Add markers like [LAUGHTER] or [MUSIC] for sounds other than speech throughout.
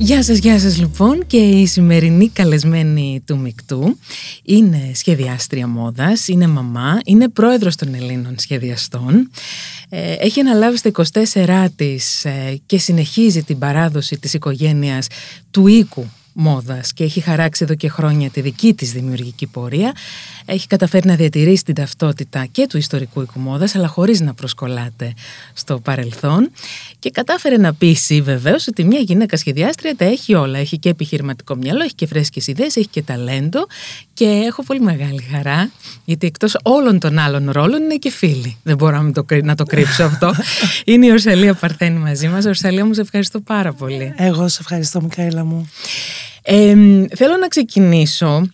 Γεια σας, γεια σας λοιπόν και η σημερινή καλεσμένη του Μικτού είναι σχεδιάστρια μόδας, είναι μαμά, είναι πρόεδρος των Ελλήνων σχεδιαστών. Ε, έχει αναλάβει στα 24 της ε, και συνεχίζει την παράδοση της οικογένειας του οίκου μόδας και έχει χαράξει εδώ και χρόνια τη δική της δημιουργική πορεία. Έχει καταφέρει να διατηρήσει την ταυτότητα και του ιστορικού οίκου μόδας, αλλά χωρίς να προσκολάται στο παρελθόν. Και κατάφερε να πείσει βεβαίως ότι μια γυναίκα σχεδιάστρια τα έχει όλα. Έχει και επιχειρηματικό μυαλό, έχει και φρέσκες ιδέες, έχει και ταλέντο και έχω πολύ μεγάλη χαρά, γιατί εκτός όλων των άλλων ρόλων είναι και φίλη. Δεν μπορώ να το, να το κρύψω αυτό. [LAUGHS] είναι η Ορσαλία Παρθένη μαζί μας. Ορσαλία μου, σε ευχαριστώ πάρα πολύ. Εγώ σε ευχαριστώ, Μικαέλα μου. Ε, θέλω να ξεκινήσω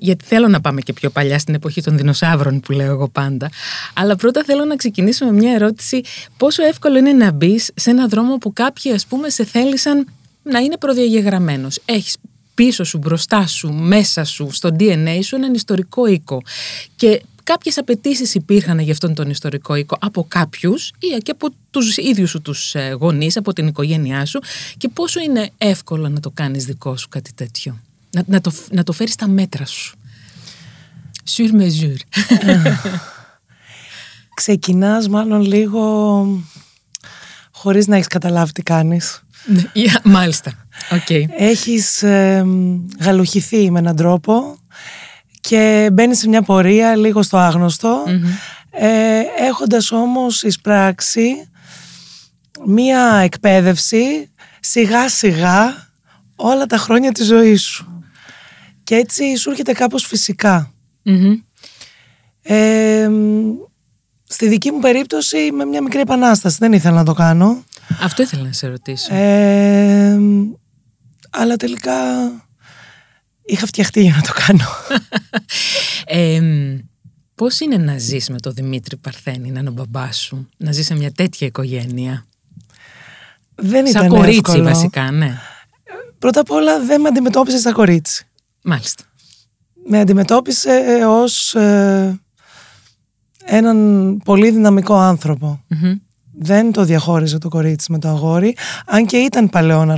γιατί θέλω να πάμε και πιο παλιά στην εποχή των δεινοσαύρων που λέω εγώ πάντα. Αλλά πρώτα θέλω να ξεκινήσω με μια ερώτηση πόσο εύκολο είναι να μπεις σε ένα δρόμο που κάποιοι ας πούμε σε θέλησαν να είναι προδιαγεγραμμένος. Έχεις πίσω σου, μπροστά σου, μέσα σου, στο DNA σου έναν ιστορικό οίκο. Και κάποιες απαιτήσεις υπήρχαν για αυτόν τον ιστορικό οίκο από κάποιους ή και από τους ίδιους σου τους ε, γονείς, από την οικογένειά σου και πόσο είναι εύκολο να το κάνεις δικό σου κάτι τέτοιο; Να, να, το, να το φέρεις στα μέτρα σου. Sur mesure. [LAUGHS] Ξεκινάς μάλλον λίγο χωρίς να έχεις καταλάβει τι κάνεις. Ναι, [LAUGHS] μάλιστα. Okay. Έχεις ε, γαλουχηθεί με έναν τρόπο και μπαίνει σε μια πορεία λίγο στο αγνωστο ε, έχοντας όμως εισπράξει μια εκπαίδευση σιγά σιγά όλα τα χρόνια της ζωής σου. Και έτσι σου έρχεται κάπως ε, στη δική μου περίπτωση με μια μικρή επανάσταση. Δεν ήθελα να το κάνω. Αυτό ήθελα να σε ρωτήσω. Ε, αλλά τελικά είχα φτιαχτεί για να το κάνω. [LAUGHS] ε, πώς είναι να ζεις με τον Δημήτρη Παρθένη, να είναι ο μπαμπάς σου, να ζεις σε μια τέτοια οικογένεια; Δεν ήταν σαν κορίτσι βασικά, ναι. Πρώτα απ' όλα δεν με αντιμετώπισες σαν κορίτσι. Μάλιστα. Με αντιμετώπισε ε, ως ε, έναν πολύ δυναμικό δεν το διαχώριζε το κορίτσι με το αγόρι, αν και ήταν παλαιών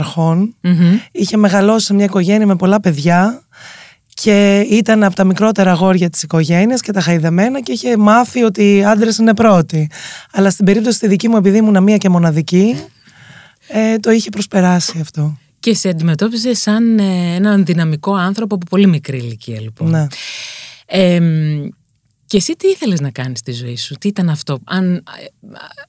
είχε μεγαλώσει σε μια οικογένεια με πολλά παιδιά και ήταν από τα μικρότερα αγόρια της οικογένειας και τα χαϊδεμένα και είχε μάθει ότι οι άντρες είναι πρώτοι. Αλλά στην περίπτωση τη δική μου, επειδή ήμουν μία και μοναδική, ε, το είχε προσπεράσει αυτό. Και σε αντιμετώπιζε σαν ε, έναν δυναμικό άνθρωπο από πολύ μικρή ηλικία, λοιπόν. Ναι. Και εσύ τι ήθελες να κάνεις στη ζωή σου, τι ήταν αυτό, αν,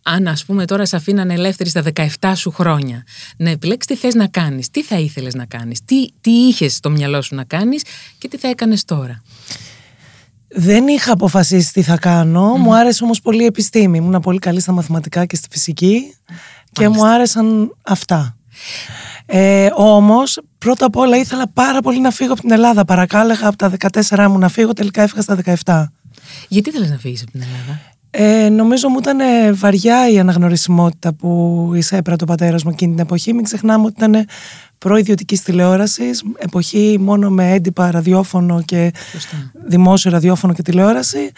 αν ας πούμε τώρα σε αφήνανε ελεύθερη στα 17 σου χρόνια, να επιλέξεις τι θες να κάνεις, τι θα ήθελες να κάνεις, τι, τι είχες στο μυαλό σου να κάνεις και τι θα έκανες τώρα; Δεν είχα αποφασίσει τι θα κάνω, μου άρεσε όμως πολύ η επιστήμη, ήμουν πολύ καλή στα μαθηματικά και στη φυσική και μου άρεσαν αυτά. Ε, Όμως, πρώτα απ' όλα ήθελα πάρα πολύ να φύγω από την Ελλάδα. Παρακάλεγα από τα 14 μου να φύγω, τελικά έφυγα στα 17. Γιατί θέλεις να φύγεις από την Ελλάδα; Ε, νομίζω μου ήταν βαριά η αναγνωρισιμότητα που εισέπρατε ο πατέρας μου εκείνη την εποχή. Μην ξεχνάμε ότι ήταν προϊδιωτική τηλεόρασης, εποχή μόνο με έντυπα ραδιόφωνο και δημόσιο ραδιόφωνο και τηλεόραση.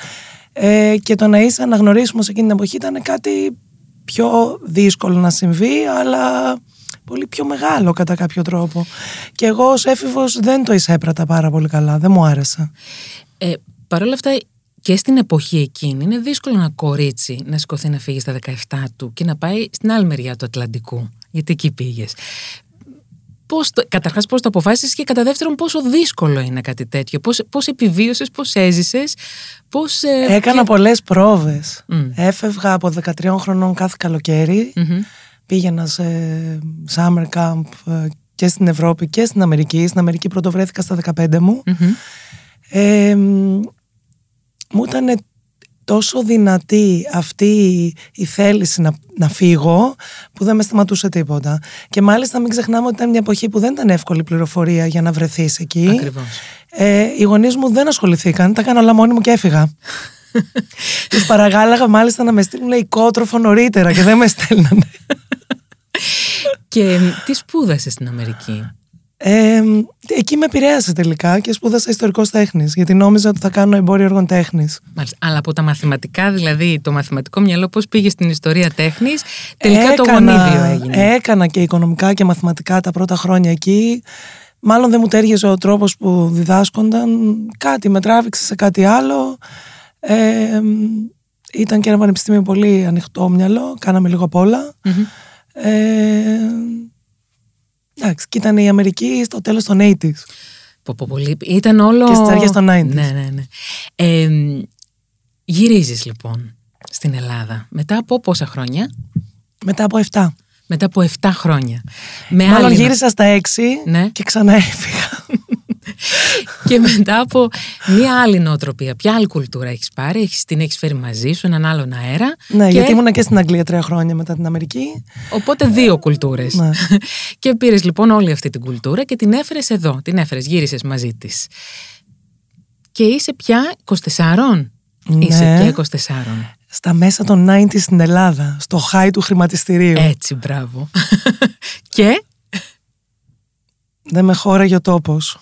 Ε, και το να είσαι αναγνωρίσιμος εκείνη την εποχή ήταν κάτι πιο δύσκολο να συμβεί, αλλά πολύ πιο μεγάλο κατά κάποιο τρόπο. Και εγώ ως έφηβος δεν το εισέπρατα πάρα πολύ καλά, δεν μου άρεσε. Ε, Παρ' όλα αυτά και στην εποχή εκείνη είναι δύσκολο ένα κορίτσι να σηκωθεί να φύγει στα 17 του και να πάει στην άλλη μεριά του Ατλαντικού. Γιατί εκεί πήγες. Πώς το, καταρχάς πώς το αποφάσισες και κατά δεύτερον πόσο δύσκολο είναι κάτι τέτοιο, πώς, πώς επιβίωσες, πώς έζησες, πώς... Ε, Έκανα και... πολλές πρόβες. Έφευγα από 13 χρονών κάθε καλοκαίρι, πήγαινα σε summer camp ε, και στην Ευρώπη και στην Αμερική. Στην Αμερική πρωτοβρέθηκα στα 15 μου μου ήταν τόσο δυνατή αυτή η θέληση να, να φύγω που δεν με σταματούσε τίποτα. Και μάλιστα μην ξεχνάμε ότι ήταν μια εποχή που δεν ήταν εύκολη πληροφορία για να βρεθείς εκεί. Ακριβώς. Ε, οι γονείς μου δεν ασχοληθήκαν, τα έκανα όλα μόνοι μου και έφυγα. [LAUGHS] Τους παραγάλαγα μάλιστα να με στείλουν οικότροφο νωρίτερα και δεν με στέλνανε. Και τι σπούδασες στην Αμερική; Ε, εκεί με επηρέασε τελικά και σπούδασα ιστορικός τέχνης, γιατί νόμιζα ότι θα κάνω εμπόριο έργων τέχνης. Μάλιστα. Αλλά από τα μαθηματικά, δηλαδή το μαθηματικό μυαλό, πώς πήγε στην ιστορία τέχνης, τελικά το γονίδιο έγινε; Έκανα και οικονομικά και μαθηματικά τα πρώτα χρόνια εκεί. Μάλλον δεν μου τέριαζε ο τρόπος που διδάσκονταν. Κάτι με τράβηξε σε κάτι άλλο. Ε, ήταν και ένα πανεπιστήμιο πολύ ανοιχτό μυαλό. Κάναμε λίγο απ' όλα. Ε, εντάξει, και ήταν η Αμερική στο τέλος των 80s. Πω, πω, πολύ. Ήταν όλο... Και στις αρχές των 90s. Ναι, ναι, ναι. Ε, γυρίζεις λοιπόν στην Ελλάδα. Μετά από πόσα χρόνια; Μετά από 7. Μετά από 7 χρόνια. Με Μάλλον άλλη... γύρισα στα 6 Ναι. και ξανά έφυγα. Και μετά από μία άλλη νοοτροπία. Ποια άλλη κουλτούρα έχεις πάρει, έχεις, την έχεις φέρει μαζί σου, έναν άλλον αέρα; ναι, και... γιατί ήμουνα και στην Αγγλία τρία χρόνια μετά την Αμερική. Οπότε δύο κουλτούρες. Ναι. [LAUGHS] και πήρες λοιπόν όλη αυτή την κουλτούρα και την έφερες εδώ. Την έφερες, γύρισες μαζί της. Και είσαι πια 24. Ναι. Είσαι πια 24. Στα μέσα των 90s στην Ελλάδα, στο high του χρηματιστηρίου. Έτσι, μπράβο. [LAUGHS] και; Δεν με χώραγε ο τόπος.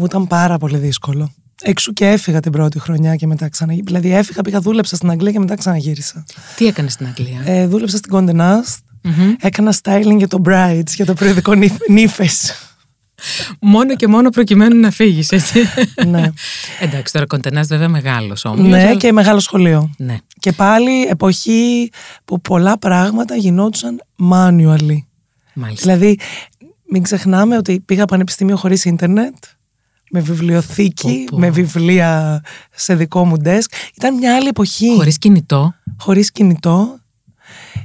Μου ήταν πάρα πολύ δύσκολο. Έξω και έφυγα την πρώτη χρονιά και μετά ξαναγύρισα. Δηλαδή έφυγα, πήγα, δούλεψα στην Αγγλία και μετά ξαναγύρισα. τι έκανες στην Αγγλία; Ε, δούλεψα στην Condé Nast. Μμμ. Έκανα styling για το Brides, για το περιοδικό [LAUGHS] νύφες. Μόνο και μόνο προκειμένου να φύγεις, έτσι. ναι. [LAUGHS] Εντάξει, τώρα κοντενάς βέβαια μεγάλος όμως. ναι, και μεγάλο σχολείο. Ναι. Και πάλι εποχή που πολλά πράγματα γινόντουσαν manually. Μάλιστα. Δηλαδή, μην ξεχνάμε ότι πήγα πανεπιστήμιο χωρίς ίντερνετ, με βιβλιοθήκη, Πω, πω. με βιβλία σε δικό μου desk. Ήταν μια άλλη εποχή. Χωρίς κινητό. χωρίς κινητό.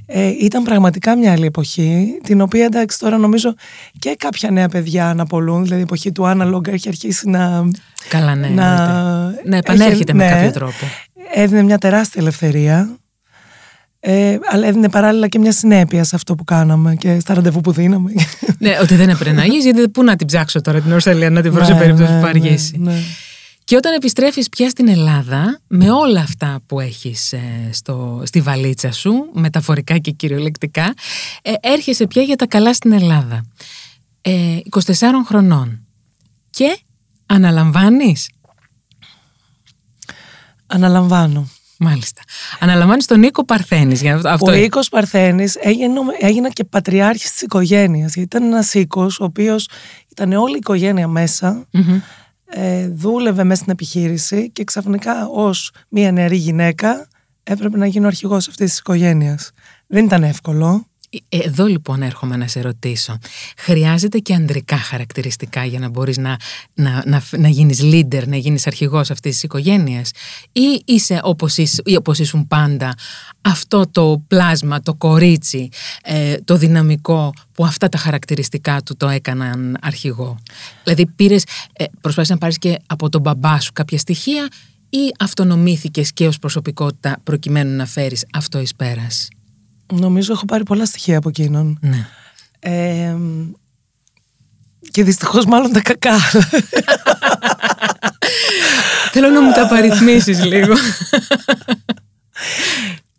Ε, ήταν πραγματικά μια άλλη εποχή, την οποία εντάξει τώρα νομίζω και κάποια νέα παιδιά αναπολούν, δηλαδή η εποχή του analog έχει αρχίσει να... Καλά, ναι. να εννοείται. Να επανέρχεται έχει- με ναι. κάποιο τρόπο. Έδινε μια τεράστια ελευθερία, ε, αλλά έδινε παράλληλα και μια συνέπεια σε αυτό που κάναμε και στα ραντεβού που δίναμε. ναι, ότι δεν έπρεπε να γης, γιατί πού να την ψάξω τώρα την Ορσαλία, να την βρω σε Ναι, περίπτωση ναι, που ναι, αργήσει. ναι. Και όταν επιστρέφεις πια στην Ελλάδα, με όλα αυτά που έχεις ε, στο, στη βαλίτσα σου, μεταφορικά και κυριολεκτικά, ε, έρχεσαι πια για τα καλά στην Ελλάδα. Ε, 24 χρονών. Και αναλαμβάνεις, Αναλαμβάνω. Μάλιστα, αναλαμβάνεις τον Νίκο Παρθένης. Για αυτό, αυτό Ο Οίκος Παρθένης έγινε, έγινα και πατριάρχης της οικογένειας. Γιατί ήταν ένας οίκος ο οποίος ήταν όλη η οικογένεια μέσα, Μμμ. ε, δούλευε μέσα στην επιχείρηση και ξαφνικά ως μια νεαρή γυναίκα έπρεπε να γίνω αρχηγός αυτής της οικογένειας. Δεν ήταν εύκολο. Ε, Εδώ λοιπόν έρχομαι να σε ρωτήσω. Χρειάζεται και ανδρικά χαρακτηριστικά για να μπορείς να, να, να, να γίνεις leader, να γίνεις αρχηγός αυτής της οικογένειας; Ή είσαι όπως, είσαι, ή όπως ήσουν πάντα αυτό το πλάσμα, το κορίτσι, ε, το δυναμικό που αυτά τα χαρακτηριστικά του το έκαναν αρχηγό; Δηλαδή πήρες, ε, προσπάθησες να πάρεις και από τον μπαμπά σου κάποια στοιχεία ή αυτονομήθηκες και ως προσωπικότητα προκειμένου να φέρεις αυτό εις πέρας; Νομίζω έχω πάρει πολλά στοιχεία από εκείνον. Ναι. Ε, και δυστυχώς μάλλον τα κακά. Θέλω να μου τα απαριθμήσεις [LAUGHS] λίγο.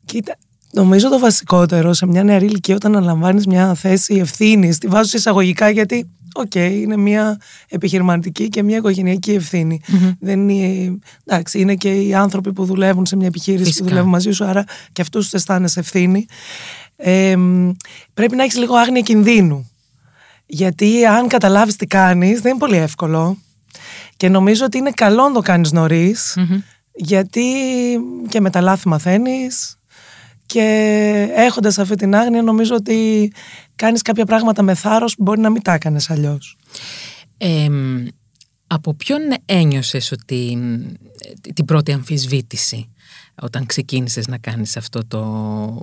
Κοίτα, νομίζω το βασικότερο σε μια νεαρή ηλικία όταν αναλαμβάνεις μια θέση ευθύνης, τη βάζω σε εισαγωγικά γιατί, οκ, είναι μια επιχειρηματική και μια οικογενειακή ευθύνη. Δεν είναι, εντάξει, είναι και οι άνθρωποι που δουλεύουν σε μια επιχείρηση Φυσικά. που δουλεύουν μαζί σου, άρα και αυτούς τους αισθάνεσαι ευθύνη. Ε, μ, πρέπει να έχεις λίγο άγνοια κινδύνου. Γιατί αν καταλάβεις τι κάνεις δεν είναι πολύ εύκολο. Και νομίζω ότι είναι καλό να το κάνεις νωρίς, γιατί και με τα λάθη μαθαίνεις και έχοντας αυτή την άγνοια νομίζω ότι κάνεις κάποια πράγματα με θάρρος που μπορεί να μην τα έκανες αλλιώς. Ε, από ποιον ένιωσες ότι ε, την πρώτη αμφισβήτηση όταν ξεκίνησες να κάνεις αυτό το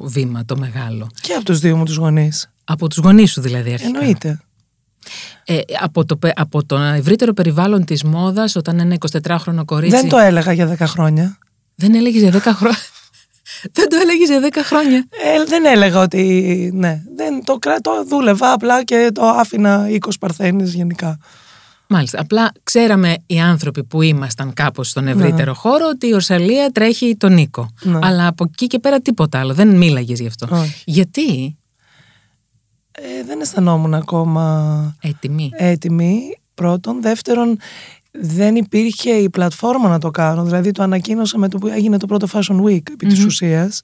βήμα το μεγάλο; Και από τους δύο μου τους γονείς. Από τους γονείς σου δηλαδή αρχικά. Εννοείται. Ε, από, το, πε- από το ευρύτερο περιβάλλον της μόδας όταν ένα 24χρονο κορίτσι... Δεν το έλεγα για 10 χρόνια. Δεν έλεγες για 10 χρόνια. Δεν το έλεγες για 10 χρόνια. Ε, δεν έλεγα ότι ναι. Δεν, το, κρα- το δούλευα απλά και το άφηνα 20 παρθένες γενικά. Μάλιστα. Απλά ξέραμε οι άνθρωποι που ήμασταν κάπως στον ευρύτερο χώρο ότι η Ορσαλία τρέχει τον Νίκο. Ναι. Αλλά από εκεί και πέρα τίποτα άλλο. Δεν μίλαγες γι' αυτό. Όχι. Γιατί; Ε, δεν αισθανόμουν ακόμα Έτοιμη. έτοιμη. Πρώτον. Δεύτερον, δεν υπήρχε η πλατφόρμα να το κάνω. Δηλαδή το ανακοίνωσα με το που έγινε το πρώτο Fashion Week επί της ουσιας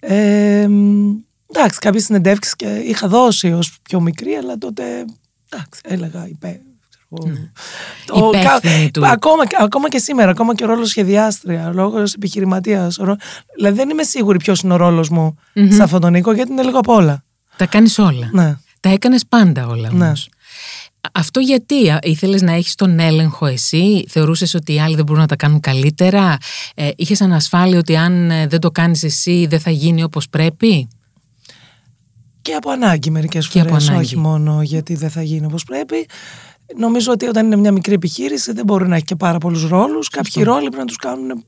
Ε, μ, εντάξει, κάποιες συνεντεύξεις και είχα δώσει ως πιο μικρή, αλλά τότε εντάξει, έλεγα υπέ, ξέρω εγώ, το- Υπεύθυνη του. Ακόμα, και- ακόμα και σήμερα, ακόμα και ο ρόλος σχεδιάστρια, ο ρόλος επιχειρηματίας. ο ρό- Δηλαδή δεν είμαι σίγουρη ποιος είναι ο ρόλος μου σε αυτόν τον οίκο, γιατί είναι λίγο απ' όλα. Τα κάνεις όλα. Ναι. Τα έκανες πάντα όλα Ναι. Όμως. Α- Αυτό γιατί; Α, ήθελες να έχεις τον έλεγχο εσύ, θεωρούσες ότι οι άλλοι δεν μπορούν να τα κάνουν καλύτερα, ε, είχες ανασφάλεια ότι αν ε, δεν το κάνεις εσύ δεν θα γίνει όπως πρέπει; Και από ανάγκη μερικές Και από φορές, ανάγκη. όχι μόνο γιατί δεν θα γίνει όπως πρέπει. Νομίζω ότι όταν είναι μια μικρή επιχείρηση δεν μπορεί να έχει και πάρα πολλούς ρόλους. Κάποιοι ρόλοι πρέπει να τους κάνουν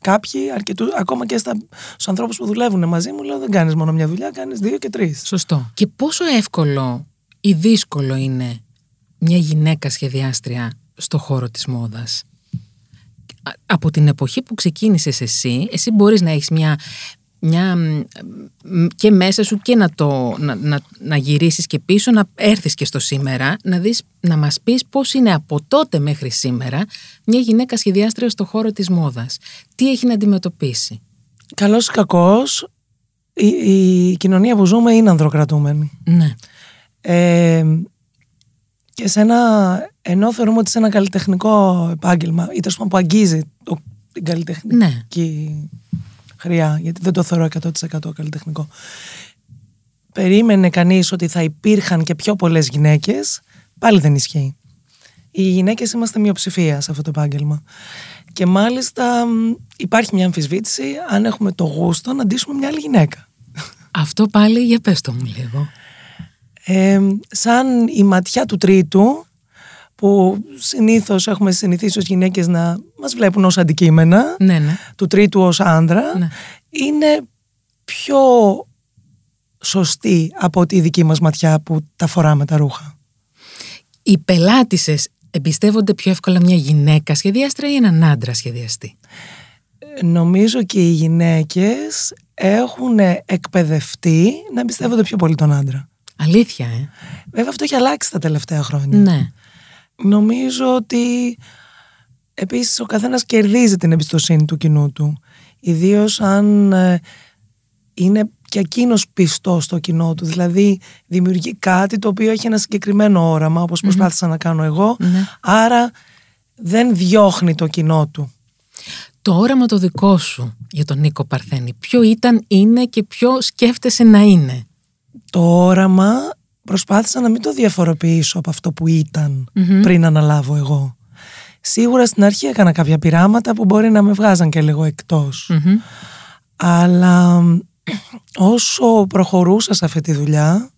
κάποιοι, αρκετού, ακόμα και στα, στους ανθρώπους που δουλεύουν μαζί μου. Λέω δεν κάνεις μόνο μια δουλειά, κάνεις δύο και τρεις. Σωστό. Και πόσο εύκολο ή δύσκολο είναι μια γυναίκα σχεδιάστρια στο χώρο της μόδας. Α- Από την εποχή που ξεκίνησες εσύ, εσύ μπορείς να έχεις μια, μια μ, μ, και μέσα σου και να, το, να, να, να γυρίσεις και πίσω, να έρθεις και στο σήμερα, να, δεις, να μας πεις πώς είναι από τότε μέχρι σήμερα μια γυναίκα σχεδιάστρια στο χώρο της μόδας. Τι έχει να αντιμετωπίσει; Καλός ή κακός, η, η κοινωνία που ζούμε είναι ανδροκρατούμενη. Ναι. Ε, και σε ένα, ενώ θεωρούμε ότι σε ένα καλλιτεχνικό επάγγελμα, ή τέλος πάντων που αγγίζει το, την καλλιτεχνική Ναι. χρειά, γιατί δεν το θεωρώ 100% καλλιτεχνικό. Περίμενε κανείς ότι θα υπήρχαν και πιο πολλές γυναίκες, πάλι δεν ισχύει. Οι γυναίκες είμαστε μειοψηφία σε αυτό το επάγγελμα. Και μάλιστα μ, υπάρχει μια αμφισβήτηση αν έχουμε το γούστο να ντύσουμε μια άλλη γυναίκα. Αυτό πάλι για πες το μου λίγο. Ε, σαν η ματιά του τρίτου που συνήθως έχουμε συνηθίσει ως γυναίκες να μας βλέπουν ως αντικείμενα Ναι, ναι. του τρίτου ως άντρα Ναι. είναι πιο σωστή από τη δική μας ματιά που τα φοράμε τα ρούχα. Οι πελάτησες εμπιστεύονται πιο εύκολα μια γυναίκα σχεδιάστρια ή έναν άντρα σχεδιαστή; Ε, Νομίζω και οι γυναίκες έχουν εκπαιδευτεί να εμπιστεύονται πιο πολύ τον άντρα. Αλήθεια, ε. Βέβαια αυτό έχει αλλάξει τα τελευταία χρόνια. Ναι. Νομίζω ότι επίσης ο καθένας κερδίζει την εμπιστοσύνη του κοινού του. Ιδίως αν ε, είναι και εκείνος πιστός στο κοινό του. Δηλαδή δημιουργεί κάτι το οποίο έχει ένα συγκεκριμένο όραμα, όπως προσπάθησα να κάνω εγώ. Ναι. Άρα δεν διώχνει το κοινό του. Το όραμα το δικό σου για τον Νίκο Παρθένη, ποιο ήταν, είναι και ποιο σκέφτεσαι να είναι; Το όραμα προσπάθησα να μην το διαφοροποιήσω από αυτό που ηταν πριν αναλάβω εγώ. Σίγουρα στην αρχή έκανα κάποια πειράματα που μπορεί να με βγάζαν και λίγο εκτός. Μμμ. Αλλά όσο προχωρούσα σε αυτή τη δουλειά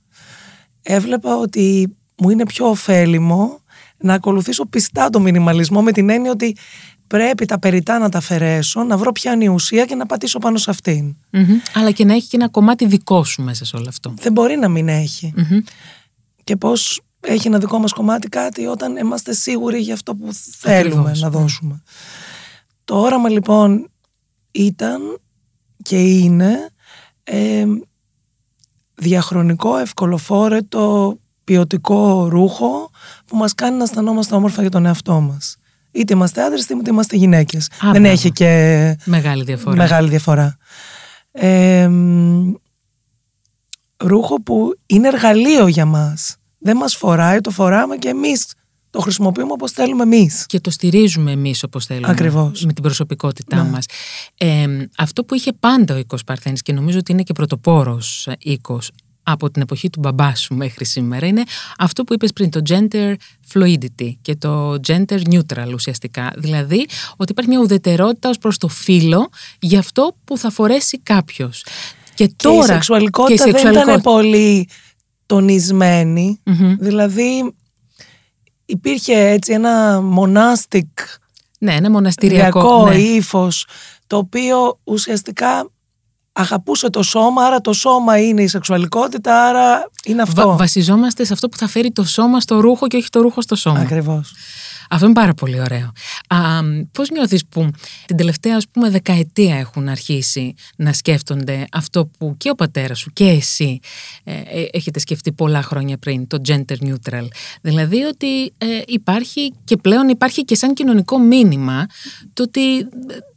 έβλεπα ότι μου είναι πιο ωφέλιμο να ακολουθήσω πιστά το μινιμαλισμό με την έννοια ότι πρέπει τα περιτά να τα αφαιρέσω, να βρω ποια είναι η ουσία και να πατήσω πάνω σε αυτήν. Μμμ. Αλλά και να έχει και ένα κομμάτι δικό σου μέσα σε όλο αυτό. Δεν μπορεί να μην έχει. Μμμ. Και πώς έχει ένα δικό μας κομμάτι κάτι όταν είμαστε σίγουροι για αυτό που θέλουμε Ακριβώς, να ναι. δώσουμε. Το όραμα λοιπόν ήταν και είναι ε, διαχρονικό, ευκολοφόρετο, ποιοτικό ρούχο που μας κάνει να αισθανόμαστε όμορφα για τον εαυτό μας. Είτε είμαστε άντρες είτε είμαστε γυναίκες. Α, Δεν μπράβο. έχει και Μεγάλη διαφορά. μεγάλη διαφορά. Ε, μ, ρούχο που είναι εργαλείο για μας. Δεν μας φοράει, το φοράμε και εμείς το χρησιμοποιούμε όπως θέλουμε εμείς. Και το στηρίζουμε εμείς όπως θέλουμε. Ακριβώς. Με την προσωπικότητά Ναι. μας. Ε, αυτό που είχε πάντα ο οίκος Παρθένης και νομίζω ότι είναι και πρωτοπόρος ε, οίκος από την εποχή του μπαμπά σου μέχρι σήμερα είναι αυτό που είπες πριν, το gender fluidity και το gender neutral ουσιαστικά. Δηλαδή ότι υπάρχει μια ουδετερότητα ως προς το φύλλο για αυτό που θα φορέσει κάποιος. Και, Και τώρα, η σεξουαλικότητα, και η δεν ήταν σεξουαλικότητα- πολύ τονισμένη. Μμμ. Δηλαδή υπήρχε έτσι ένα μονάστικ Ναι, ένα μοναστηριακό. ιδεακό ναι. ύφος, το οποίο ουσιαστικά αγαπούσε το σώμα, άρα το σώμα είναι η σεξουαλικότητα, άρα είναι αυτό. Βα- βασιζόμαστε σε αυτό που θα φέρει το σώμα στο ρούχο και όχι το ρούχο στο σώμα. Ακριβώς. Αυτό είναι πάρα πολύ ωραίο. Α, πώς νιώθεις που την τελευταία ας πούμε δεκαετία έχουν αρχίσει να σκέφτονται αυτό που και ο πατέρας σου και εσύ ε, ε, έχετε σκεφτεί πολλά χρόνια πριν, το gender neutral. Δηλαδή ότι ε, υπάρχει και πλέον υπάρχει και σαν κοινωνικό μήνυμα το ότι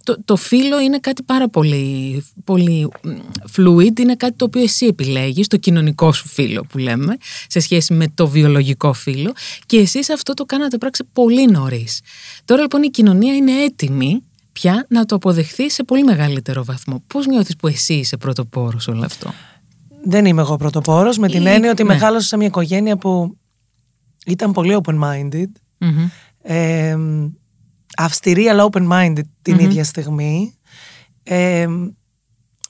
το, το φύλλο είναι κάτι πάρα πολύ, πολύ fluid, είναι κάτι το οποίο εσύ επιλέγεις, το κοινωνικό σου φύλλο που λέμε, σε σχέση με το βιολογικό φύλλο και εσείς αυτό το κάνατε πράξη πολύ νωρίς. Τώρα λοιπόν η κοινωνία είναι έτοιμη πια να το αποδεχθεί σε πολύ μεγαλύτερο βαθμό. Πώς νιώθεις που εσύ είσαι πρωτοπόρος όλο αυτό; Δεν είμαι εγώ πρωτοπόρος, με την έννοια ότι ναι. μεγάλωσα σε μια οικογένεια που ήταν πολύ open-minded. Ε, αυστηρή αλλά open-minded την ίδια στιγμή. Ε,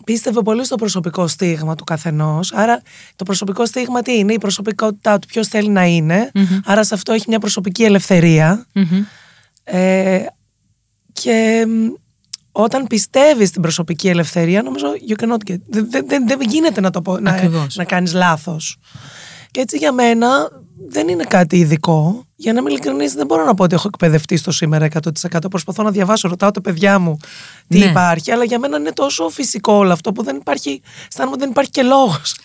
πίστευε πολύ στο προσωπικό στίγμα του καθενός. Άρα το προσωπικό στίγμα τι είναι, η προσωπικότητά του, ποιος θέλει να ειναι Άρα σε αυτό έχει μια προσωπική Ε, και όταν πιστεύεις στην προσωπική ελευθερία, νομίζω you cannot get. Δεν, δεν, δεν γίνεται να, το πω, να, να κάνεις λάθος. Και έτσι για μένα δεν είναι κάτι ειδικό. Για να είμαι ειλικρινής, δεν μπορώ να πω ότι έχω εκπαιδευτεί στο σήμερα 100%. Προσπαθώ να διαβάσω, ρωτάω τα παιδιά μου τι ναι. υπάρχει, αλλά για μένα είναι τόσο φυσικό όλο αυτό που δεν υπάρχει. Αισθάνομαι ότι δεν υπάρχει και λόγος.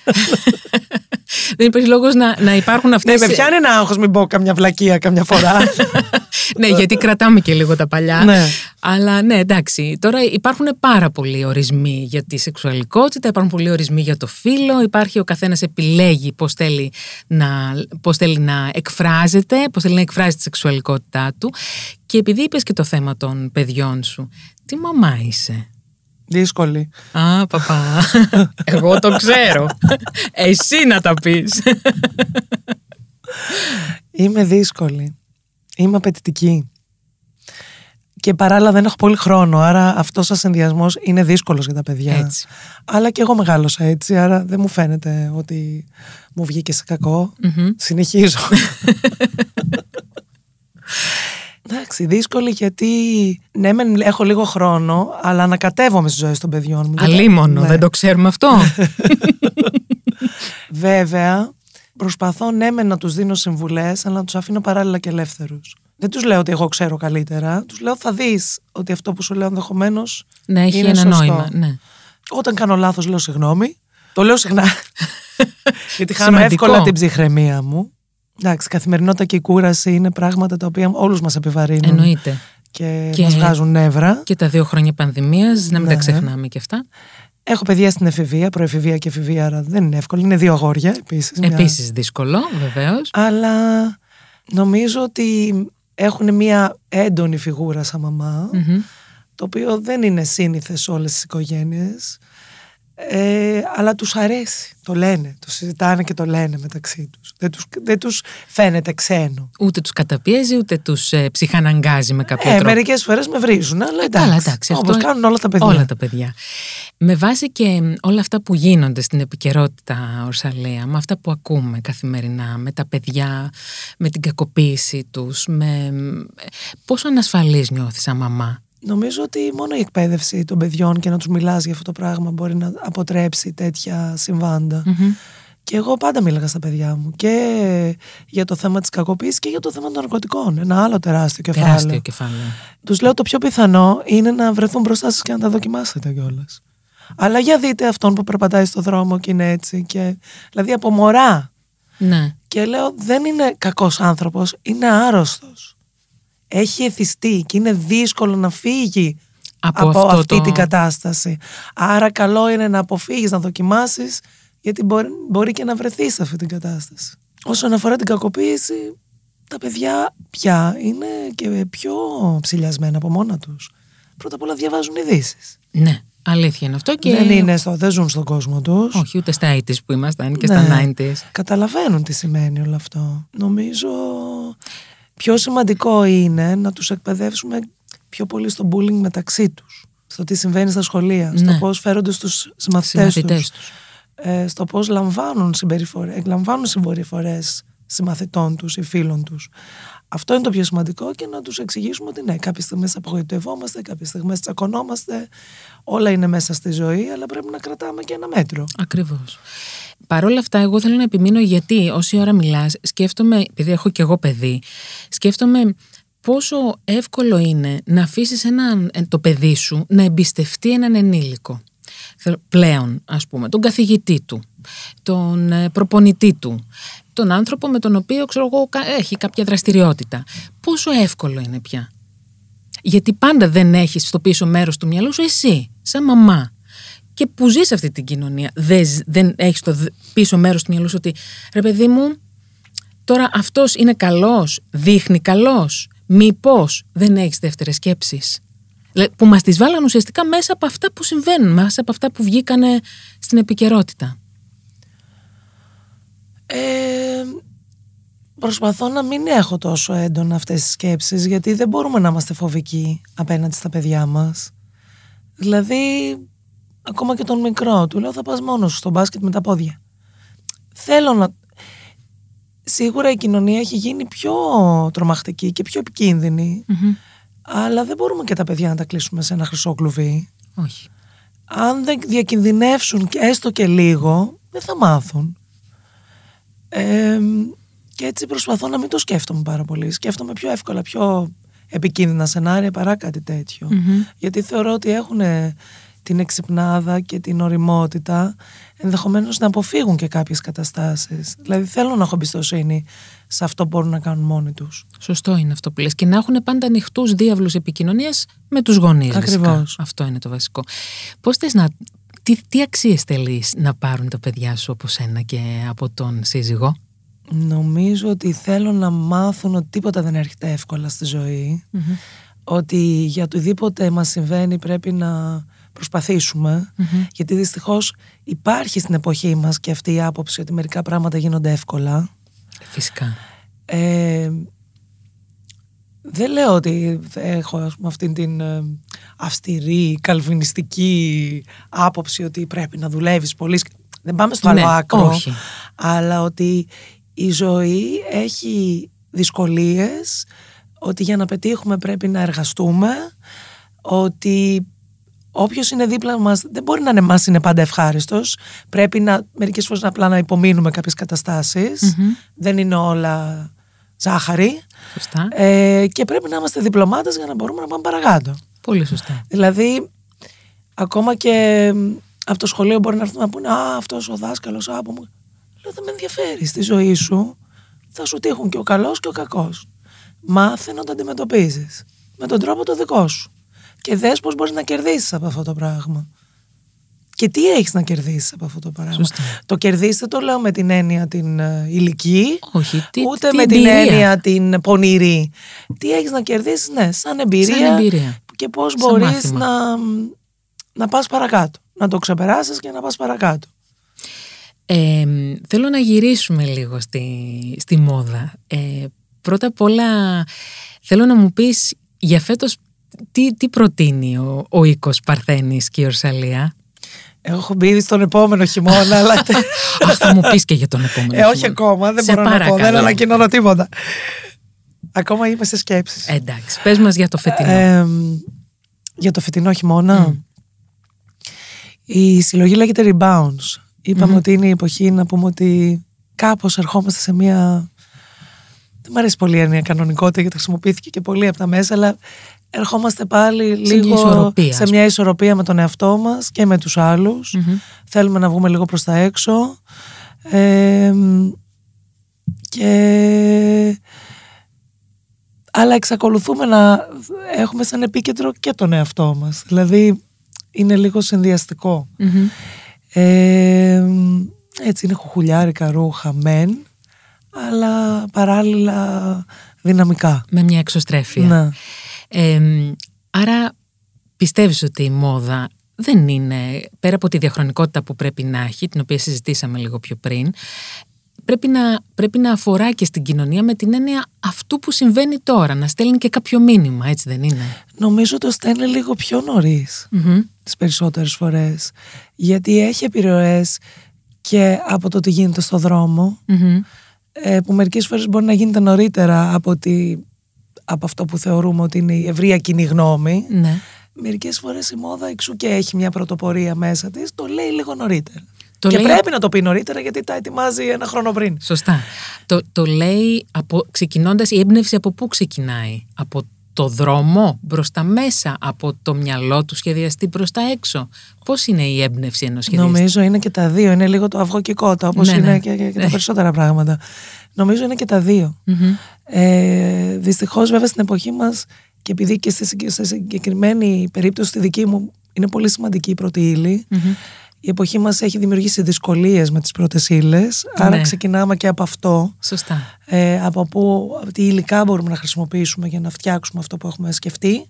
[LAUGHS] δεν υπάρχει λόγος να, να υπάρχουν αυτές. Ναι, με πιάνει ένα άγχος, μην πω καμιά βλακεία καμιά φορά. [LAUGHS] ναι, γιατί κρατάμε και λίγο τα παλιά. Ναι. Αλλά ναι, εντάξει. Τώρα υπάρχουν πάρα πολλοί ορισμοί για τη σεξουαλικότητα, υπάρχουν πολλοί ορισμοί για το φύλλο. Υπάρχει ο καθένας επιλέγει πώς θέλει, να, πώς θέλει να εκφράζεται, πώς θέλει να εκφράζει τη σεξουαλικότητά του. Και επειδή είπες και το θέμα των παιδιών σου, τι μαμά είσαι; Δύσκολη. Α, παπά. [LAUGHS] Εγώ το ξέρω. Εσύ να τα πεις. Είμαι δύσκολη. Είμαι απαιτητική. Και παράλληλα δεν έχω πολύ χρόνο, άρα αυτός ο συνδυασμός είναι δύσκολος για τα παιδιά. Έτσι. Αλλά και εγώ μεγάλωσα έτσι, άρα δεν μου φαίνεται ότι μου βγήκε σε κακο Συνεχίζω. [LAUGHS] Εντάξει, δύσκολη γιατί ναι, μεν έχω λίγο χρόνο, αλλά ανακατεύομαι στις ζωές των παιδιών μου. Αλίμονο, ναι. δεν το ξέρουμε αυτό. [LAUGHS] Βέβαια, προσπαθώ ναι, μεν να τους δίνω συμβουλές, αλλά να τους αφήνω παράλληλα και ελεύθερους. Δεν τους λέω ότι εγώ ξέρω καλύτερα. Τους λέω θα δεις ότι αυτό που σου λέω ενδεχομένως. Ναι, έχει είναι ένα σωστό. νόημα. Ναι. Όταν κάνω λάθος, λέω συγγνώμη. Το λέω συχνά. [LAUGHS] γιατί χάνω εύκολα την ψυχραιμία μου. Εντάξει, η καθημερινότητα και η κούραση είναι πράγματα τα οποία όλους μας επιβαρύνουν. Εννοείται. Και, και μας βγάζουν νεύρα. Και τα δύο χρόνια πανδημίας, να μην τα ναι. ξεχνάμε και αυτά. Έχω παιδιά στην εφηβεία, προεφηβεία και εφηβεία, άρα δεν είναι εύκολο. Είναι δύο αγόρια επίσης. Επίσης μια... δύσκολο, βεβαίως. Αλλά νομίζω ότι έχουν μια έντονη φιγούρα σαν μαμα το οποίο δεν είναι σύνηθες σε όλες τις οικογένειες. Ε, αλλά τους αρέσει, το λένε, το συζητάνε και το λένε μεταξύ τους. Δεν τους, δεν τους φαίνεται ξένο. Ούτε τους καταπιέζει, ούτε τους ε, ψυχαναγκάζει με κάποιο ε, τρόπο. Μερικές φορές με βρίζουν, αλλά εντάξει, Καλά, εντάξει όπως κάνουν όλα τα παιδιά. Όλα τα παιδιά. Με βάση και όλα αυτά που γίνονται στην επικαιρότητα, Ορσαλία, με αυτά που ακούμε καθημερινά, με τα παιδιά, με την κακοποίηση τους, με... πόσο ανασφαλής νιώθεις σαν μαμά; Νομίζω ότι μόνο η εκπαίδευση των παιδιών και να τους μιλάς για αυτό το πράγμα μπορεί να αποτρέψει τέτοια Και εγώ πάντα μίλαγα στα παιδιά μου και για το θέμα της κακοποίησης και για το θέμα των ναρκωτικών. Ένα άλλο τεράστιο κεφάλαιο. Τεράστιο κεφάλαιο. Τους λέω το πιο πιθανό είναι να βρεθούν μπροστά σας και να τα δοκιμάσετε κιόλας. Αλλά για δείτε αυτόν που περπατάει στο δρόμο και είναι έτσι. Και, δηλαδή από μωρά. Ναι. Και λέω δεν είναι κακός άνθρωπος, είναι άρρωστος έχει εθιστεί και είναι δύσκολο να φύγει από, αυτή την κατάσταση. Άρα καλό είναι να αποφύγεις, να δοκιμάσεις, γιατί μπορεί, μπορεί και να βρεθείς σε αυτή την κατάσταση. Όσον αφορά την κακοποίηση, τα παιδιά πια είναι και πιο ψηλιασμένα από μόνα τους. Πρώτα απ' όλα διαβάζουν ειδήσεις. Ναι. Αλήθεια είναι αυτό και... Δεν, είναι στο, δεν ζουν στον κόσμο τους. Όχι, ούτε στα 80 που ήμασταν και ναι. στα 90s. Καταλαβαίνουν τι σημαίνει όλο αυτό. Νομίζω πιο σημαντικό είναι να τους εκπαιδεύσουμε πιο πολύ στο bullying μεταξύ τους. Στο τι συμβαίνει στα σχολεία, στο ναι. πώς φέρονται στους συμμαθητές, τους, Ε, στο πώς λαμβάνουν, συμπεριφορές, λαμβάνουν συμπεριφορές συμμαθητών τους ή φίλων τους. Αυτό είναι το πιο σημαντικό και να τους εξηγήσουμε ότι ναι, κάποιες στιγμές απογοητευόμαστε, κάποιες στιγμές τσακωνόμαστε, όλα είναι μέσα στη ζωή, αλλά πρέπει να κρατάμε και ένα μέτρο. Ακριβώς. Παρ' όλα αυτά, εγώ θέλω να επιμείνω γιατί όση ώρα μιλάς, σκέφτομαι, επειδή έχω κι εγώ παιδί, σκέφτομαι πόσο εύκολο είναι να αφήσεις έναν, ε, το παιδί σου να εμπιστευτεί έναν ενήλικο. Πλέον, ας πούμε, τον καθηγητή του, τον ε, προπονητή του, τον άνθρωπο με τον οποίο ξέρω εγώ, έχει κάποια δραστηριότητα. Πόσο εύκολο είναι πια; Γιατί πάντα δεν έχεις στο πίσω μέρος του μυαλού σου εσύ, σαν μαμά. Και που ζεις αυτή την κοινωνία, δεν, δεν έχεις το πίσω μέρος του μυαλού σου ότι ρε παιδί μου, τώρα αυτός είναι καλός, δείχνει καλός, μήπως δεν έχεις δεύτερες σκέψεις. Που μας τις βάλαν ουσιαστικά μέσα από αυτά που συμβαίνουν, μέσα από αυτά που βγήκανε στην επικαιρότητα. Ε, προσπαθώ να μην έχω τόσο έντονα αυτές τις σκέψεις γιατί δεν μπορούμε να είμαστε φοβικοί απέναντι στα παιδιά μας. Δηλαδή, ακόμα και τον μικρό του λέω θα πας μόνος σου στο μπάσκετ με τα πόδια. Θέλω να... Σίγουρα η κοινωνία έχει γίνει πιο τρομακτική και πιο επικίνδυνη αλλά δεν μπορούμε και τα παιδιά να τα κλείσουμε σε ένα χρυσό κλουβί. Όχι. Αν δεν διακινδυνεύσουν και έστω και λίγο, δεν θα μάθουν. Ε, και έτσι προσπαθώ να μην το σκέφτομαι πάρα πολύ. Σκέφτομαι πιο εύκολα, πιο επικίνδυνα σενάρια παρά κάτι Γιατί θεωρώ ότι έχουν την εξυπνάδα και την οριμότητα ενδεχομένως να αποφύγουν και κάποιες καταστάσεις. Δηλαδή θέλω να έχω εμπιστοσύνη σε αυτό που μπορούν να κάνουν μόνοι τους. Σωστό είναι αυτό που λες. Και να έχουν πάντα ανοιχτούς διάβλους επικοινωνίας με τους γονείς. Ακριβώς. Αυτό είναι το βασικό. Πώς θες να... Τι, τι αξίες θέλεις να πάρουν τα παιδιά σου από σένα και από τον σύζυγό; Νομίζω ότι θέλω να μάθουν ότι τίποτα δεν έρχεται εύκολα στη ζωή. Ότι για οτιδήποτε μας συμβαίνει πρέπει να προσπαθησουμε γιατί δυστυχώς υπάρχει στην εποχή μας και αυτή η άποψη ότι μερικά πράγματα γίνονται εύκολα. Φυσικά. Ε, δεν λέω ότι έχω ας πούμε, αυτήν την ε, αυστηρή, καλβινιστική άποψη ότι πρέπει να δουλεύεις πολύ. Δεν πάμε στο άλλο ναι, άκρο. Όχι. Αλλά ότι η ζωή έχει δυσκολίες, ότι για να πετύχουμε πρέπει να εργαστούμε, ότι όποιος είναι δίπλα μας δεν μπορεί να είναι εμά είναι πάντα ευχάριστος. Πρέπει να μερικές φορές να απλά να υπομείνουμε κάποιες Δεν είναι όλα ζάχαρη. Σωστά. Ε, και πρέπει να είμαστε διπλωμάτες για να μπορούμε να πάμε παρακάτω. Πολύ σωστά. Δηλαδή, ακόμα και από το σχολείο μπορεί να έρθουν να πούνε Α, αυτός ο δάσκαλος, από μου. Λέω, δεν με ενδιαφέρει στη ζωή σου. Θα σου τύχουν και ο καλός και ο κακός. Μάθε να το αντιμετωπίζεις με τον τρόπο το δικό σου και δες πώς μπορείς να κερδίσεις από αυτό το πράγμα. Και τι έχεις να κερδίσεις από αυτό το πράγμα. Το κερδίσεις δεν το λέω με την έννοια την uh, ηλική, Όχι, τι, ούτε τι με εμπειρία. την έννοια την πονηρή. Τι έχεις να κερδίσεις, ναι, σαν εμπειρία, Σαν εμπειρία. και πώς Σαν μπορείς μάθημα. να, να πας παρακάτω. Να το ξεπεράσεις και να πας παρακάτω. Ε, θέλω να γυρίσουμε λίγο στη, στη μόδα. Ε, πρώτα απ' όλα θέλω να μου πεις για φέτος τι, τι προτείνει ο, ο οίκος Παρθένης και η Ορσαλία; Έχω μπει ήδη στον επόμενο χειμώνα, αλλά. [LAUGHS] Αχ, θα μου πεις και για τον επόμενο ε, όχι χειμώνα. ακόμα, δεν Σε μπορώ να πω. παρακαλώ. Δεν ανακοινώνω τίποτα. Ακόμα είμαι σε σκέψεις. Ε, Εντάξει, πες μας για το φετινό. Ε, για το φετινό χειμώνα. Η συλλογή λέγεται Rebounds. Ειπαμε ότι είναι η εποχή να πούμε ότι κάπως ερχόμαστε σε μια... Δεν μου αρέσει πολύ η έννοια κανονικότητα γιατί χρησιμοποιήθηκε και πολύ από τα μέσα, αλλά ερχόμαστε πάλι μια λίγο ισορροπία, σε ας μια ισορροπία με τον εαυτό μας και με τους αλλους Θέλουμε να βγούμε λίγο προς τα έξω. Ε, και αλλά εξακολουθούμε να έχουμε σαν επίκεντρο και τον εαυτό μας. Δηλαδή είναι λίγο συνδυαστικό. Ε, έτσι είναι χουχουλιάρικα ρούχα μεν, αλλά παράλληλα δυναμικά. Με μια εξωστρέφεια. Ναι. Ε, άρα πιστεύεις ότι η μόδα δεν είναι, πέρα από τη διαχρονικότητα που πρέπει να έχει, την οποία συζητήσαμε λίγο πιο πριν, πρέπει να, πρέπει να αφορά και στην κοινωνία με την έννοια αυτού που συμβαίνει τώρα, να στέλνει και κάποιο μήνυμα, έτσι δεν είναι; Νομίζω το στέλνει λίγο πιο νωρίς τις περισσότερες φορές. Γιατί έχει επιρροές και από το τι γίνεται στο δρόμο, ε, που μερικές φορές μπορεί να γίνεται νωρίτερα από, τη, από αυτό που θεωρούμε ότι είναι η ευρεία κοινή γνώμη. Ναι. Μερικές φορές η μόδα εξού και έχει μια πρωτοπορία μέσα της, το λέει λίγο νωρίτερα. Το και πρέπει να το πει νωρίτερα γιατί τα ετοιμάζει ένα χρόνο πριν. Σωστά. Το, το λέει από, ξεκινώντας η έμπνευση από πού ξεκινάει; Από το δρόμο μπροστά μέσα, από το μυαλό του σχεδιαστή μπροστά τα έξω. Πώς είναι η έμπνευση ενός σχεδιαστή; Νομίζω είναι και τα δύο. Είναι λίγο το αυγό και κότα, όπως ναι, είναι ναι. και, και, τα περισσότερα πράγματα. Νομίζω είναι και τα δύο. Ε, Δυστυχώς, βέβαια, στην εποχή μας και επειδή και στη συγκεκριμένη περίπτωση, στη δική μου, είναι πολύ σημαντική η πρώτη η εποχή μας έχει δημιουργήσει δυσκολίες με τις πρώτες ύλες, άρα ναι. ξεκινάμε και από αυτό. Σωστά. Ε, από πού, τι υλικά μπορούμε να χρησιμοποιήσουμε για να φτιάξουμε αυτό που έχουμε σκεφτεί.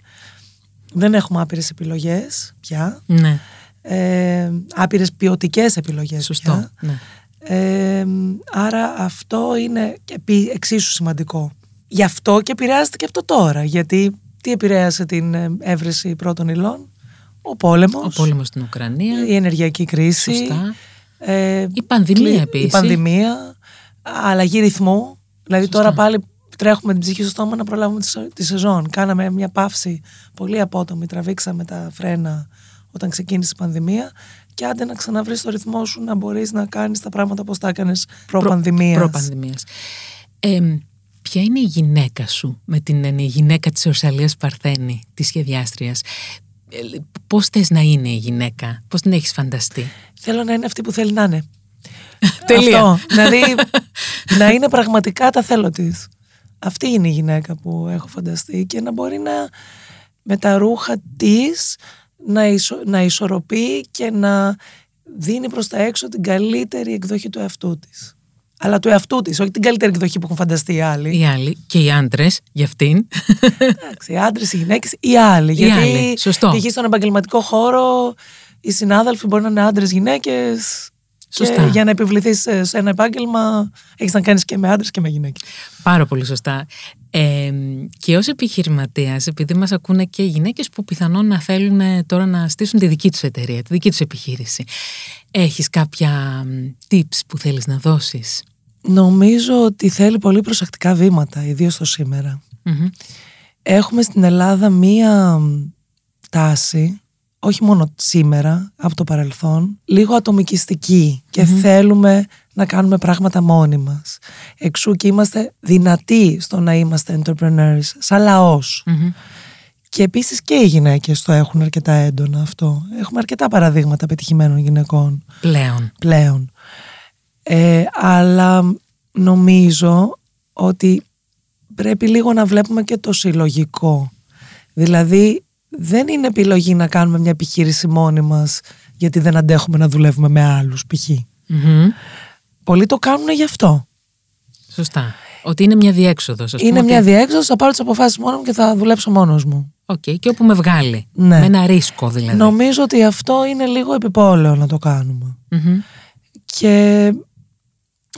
Δεν έχουμε άπειρες επιλογές πια. Ναι. Ε, άπειρες ποιοτικές επιλογές Σωστό. πια. Ναι. Ε, άρα αυτό είναι εξίσου σημαντικό. Γι' αυτό και επηρεάζεται και αυτό τώρα. Γιατί τι επηρέασε την ε, έβρεση πρώτων υλών; Ο πόλεμος. Ο πόλεμος στην Ουκρανία. Η ενεργειακή κρίση. Σωστά. Ε, η πανδημία επίσης. Η πανδημία. Αλλαγή ρυθμού. Δηλαδή τώρα πάλι τρέχουμε την ψυχή στο στόμα να προλάβουμε τη σεζόν. Κάναμε μια παύση πολύ απότομη. Τραβήξαμε τα φρένα όταν ξεκίνησε η πανδημία και άντε να ξαναβρεις το ρυθμό σου να μπορείς να κάνεις τα πράγματα όπως τα έκανες προ-πανδημίας. Προ-πανδημίας. Ε, ποια είναι η γυναίκα σου με την η γυναίκα της Ορσαλίας Παρθένη, της σχεδιάστριας; Ε, πώς θες να είναι η γυναίκα, πώς την έχεις φανταστεί; Θέλω να είναι αυτή που θέλει να είναι. [LAUGHS] Τελεία. Αυτό, δηλαδή [LAUGHS] να είναι πραγματικά τα θέλω της. Αυτή είναι η γυναίκα που έχω φανταστεί και να μπορεί να με τα ρούχα της να, να ισορροπεί και να δίνει προς τα έξω την καλύτερη εκδοχή του εαυτού της αλλά του εαυτού της, όχι την καλύτερη εκδοχή που έχουν φανταστεί οι άλλοι. Οι άλλοι και οι άντρες για αυτήν. Εντάξει, οι άντρες, οι γυναίκες, οι άλλοι. Οι γιατί άλλοι. Σωστό. π.χ. στον επαγγελματικό χώρο οι συνάδελφοι μπορεί να είναι άντρες, γυναίκες. Σωστά. Και για να επιβληθείς σε ένα επάγγελμα, έχεις να κάνεις και με άντρες και με γυναίκες. Πάρα πολύ σωστά. Ε, και ως επιχειρηματίας, επειδή μας ακούνε και γυναίκες που πιθανόν να θέλουν τώρα να στήσουν τη δική τους εταιρεία, τη δική τους επιχείρηση, έχεις κάποια tips που θέλεις να δώσεις; Νομίζω ότι θέλει πολύ προσεκτικά βήματα, ιδίως το σημερα Έχουμε στην Ελλάδα μία τάση, όχι μόνο σήμερα, από το παρελθόν, λίγο ατομικιστική και θέλουμε να κάνουμε πράγματα μόνοι μας. Εξού και είμαστε δυνατοί στο να είμαστε entrepreneurs, σαν λαος Και επίσης και οι γυναίκες το έχουν αρκετά έντονα αυτό. Έχουμε αρκετά παραδείγματα πετυχημένων γυναικών. Πλέον. Πλέον. Ε, αλλά νομίζω ότι πρέπει λίγο να βλέπουμε και το συλλογικό. Δηλαδή δεν είναι επιλογή να κάνουμε μια επιχείρηση μόνοι μας γιατί δεν αντέχουμε να δουλεύουμε με άλλους π.χ. Πολλοί το κάνουν γι' αυτό. Σωστά. Ότι είναι μια διέξοδος. Είναι μια διέξοδος, θα πάρω τις αποφάσεις μόνος μου και θα δουλέψω μόνος μου. OK, okay. και όπου με βγάλει. Ναι. Με ένα ρίσκο δηλαδή. Νομίζω ότι αυτό είναι λίγο επιπόλαιο να το κάνουμε Και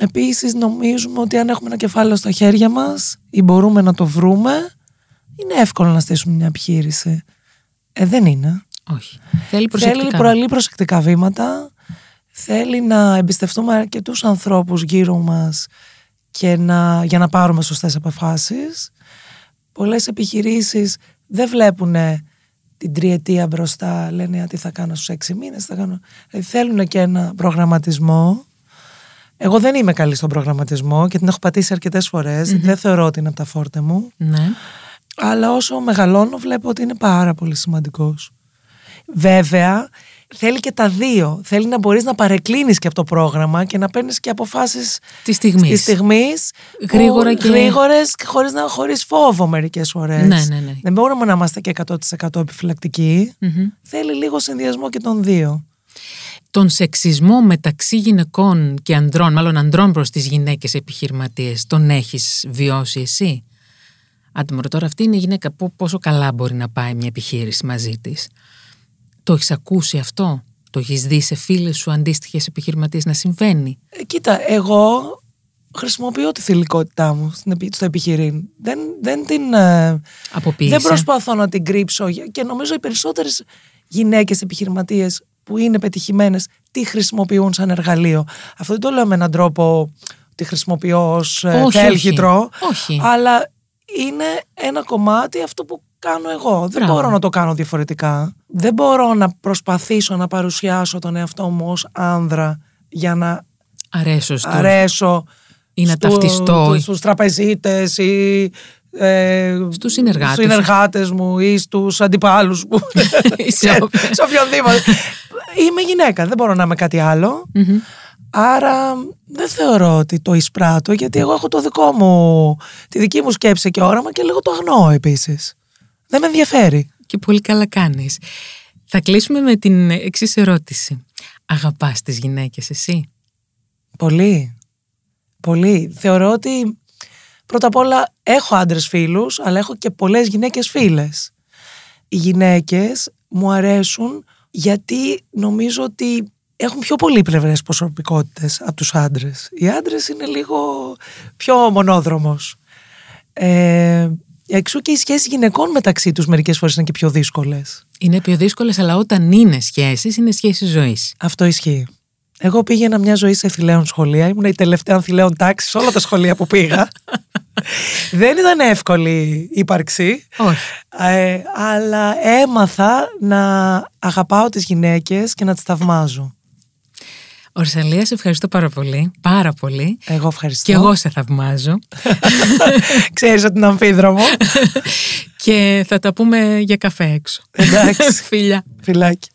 επίσης νομίζουμε ότι αν έχουμε ένα κεφάλαιο στα χέρια μας ή μπορούμε να το βρούμε, είναι εύκολο να στήσουμε μια επιχείρηση. Ε, δεν είναι. Όχι. Θέλει προσεκτικά. Θέλει προσεκτικά βήματα θέλει να εμπιστευτούμε αρκετούς ανθρώπους γύρω μας και να, για να πάρουμε σωστές αποφάσεις. Πολλές επιχειρήσεις δεν βλέπουν την τριετία μπροστά, λένε τι θα κάνω στους έξι μήνες, θα κάνω... Δηλαδή θέλουν και ένα προγραμματισμό. Εγώ δεν είμαι καλή στον προγραμματισμό και την έχω πατήσει αρκετές Δεν θεωρώ ότι είναι από τα φόρτε μου. Ναι. Αλλά όσο μεγαλώνω βλέπω ότι είναι πάρα πολύ σημαντικός. Βέβαια, θέλει και τα δύο. Θέλει να μπορείς να παρεκκλίνεις και από το πρόγραμμα και να παίρνεις και αποφάσεις της στιγμής. στιγμής γρήγορα και... γρήγορες χωρίς, να, χωρίς φόβο μερικές φορές. Ναι, ναι, ναι. Δεν μπορούμε να είμαστε και 100% επιφυλακτικοι Θέλει λίγο συνδυασμό και των δύο. Τον σεξισμό μεταξύ γυναικών και ανδρών, μάλλον ανδρών προς τις γυναίκες επιχειρηματίες, τον έχεις βιώσει εσύ; Άντε τώρα αυτή είναι η γυναίκα πόσο καλά μπορεί να πάει μια επιχείρηση μαζί της. Το έχεις ακούσει αυτό, το έχεις δει σε φίλες σου αντίστοιχες επιχειρηματίες να συμβαίνει; Ε, κοίτα, εγώ χρησιμοποιώ τη θηλυκότητά μου στο επιχειρήν. Δεν, δεν την. Ε, δεν προσπαθώ να την κρύψω. Και νομίζω οι περισσότερες γυναίκες επιχειρηματίες που είναι πετυχημένες τι χρησιμοποιούν σαν εργαλείο. Αυτό δεν το λέω με έναν τρόπο ότι χρησιμοποιώ ως ε, θέλχητρο. Όχι. Αλλά είναι ένα κομμάτι αυτό που κάνω εγώ. Δεν μπορώ να το κάνω διαφορετικά. Δεν μπορώ να προσπαθήσω να παρουσιάσω τον εαυτό μου ως άνδρα για να Αρέσω στους, αρέσω ή να στου- ταυτιστώ του- στους τραπεζίτες ή ε, στους συνεργάτες. στους συνεργάτες μου ή στους αντιπάλους μου. [LAUGHS] Ή σε Ξέρω, όποιον. σε οποιονδήποτε. Είμαι γυναίκα, δεν μπορώ να είμαι κάτι άλλο. Μμμ. Άρα δεν θεωρώ ότι το εισπράττω γιατί εγώ έχω το δικό μου, τη δική μου σκέψη και όραμα και λίγο το αγνώ επίσης. Δεν με ενδιαφέρει. Και πολύ καλά κάνεις. Θα κλείσουμε με την εξής ερώτηση. Αγαπάς τις γυναίκες εσύ; Πολύ. Πολύ. Θεωρώ ότι πρώτα απ' όλα έχω άντρες φίλους, αλλά έχω και πολλές γυναίκες φίλες. Οι γυναίκες μου αρέσουν γιατί νομίζω ότι έχουν πιο πολύ πλευρές προσωπικότητες από τους άντρες. Οι άντρες είναι λίγο πιο μονόδρομος. Ε, εξού και οι σχέσεις γυναικών μεταξύ τους μερικές φορές είναι και πιο δύσκολες. Είναι πιο δύσκολες, αλλά όταν είναι σχέσεις, είναι σχέσεις ζωής. Αυτό ισχύει. Εγώ πήγαινα μια ζωή σε θηλαίων σχολεία. Ήμουν η τελευταία θηλαίων τάξη σε όλα τα σχολεία που πήγα. [LAUGHS] Δεν ήταν εύκολη η ύπαρξη. Όχι. Ε, αλλά έμαθα να αγαπάω τις γυναίκες και να τις θαυμάζω. Ορσαλία, σε ευχαριστώ πάρα πολύ. Πάρα πολύ. Εγώ ευχαριστώ. Και εγώ σε θαυμάζω. [LAUGHS] Ξέρεις ότι είναι αμφίδρομο. [LAUGHS] και θα τα πούμε για καφέ έξω. Εντάξει. [LAUGHS] Φιλιά. Φιλάκι.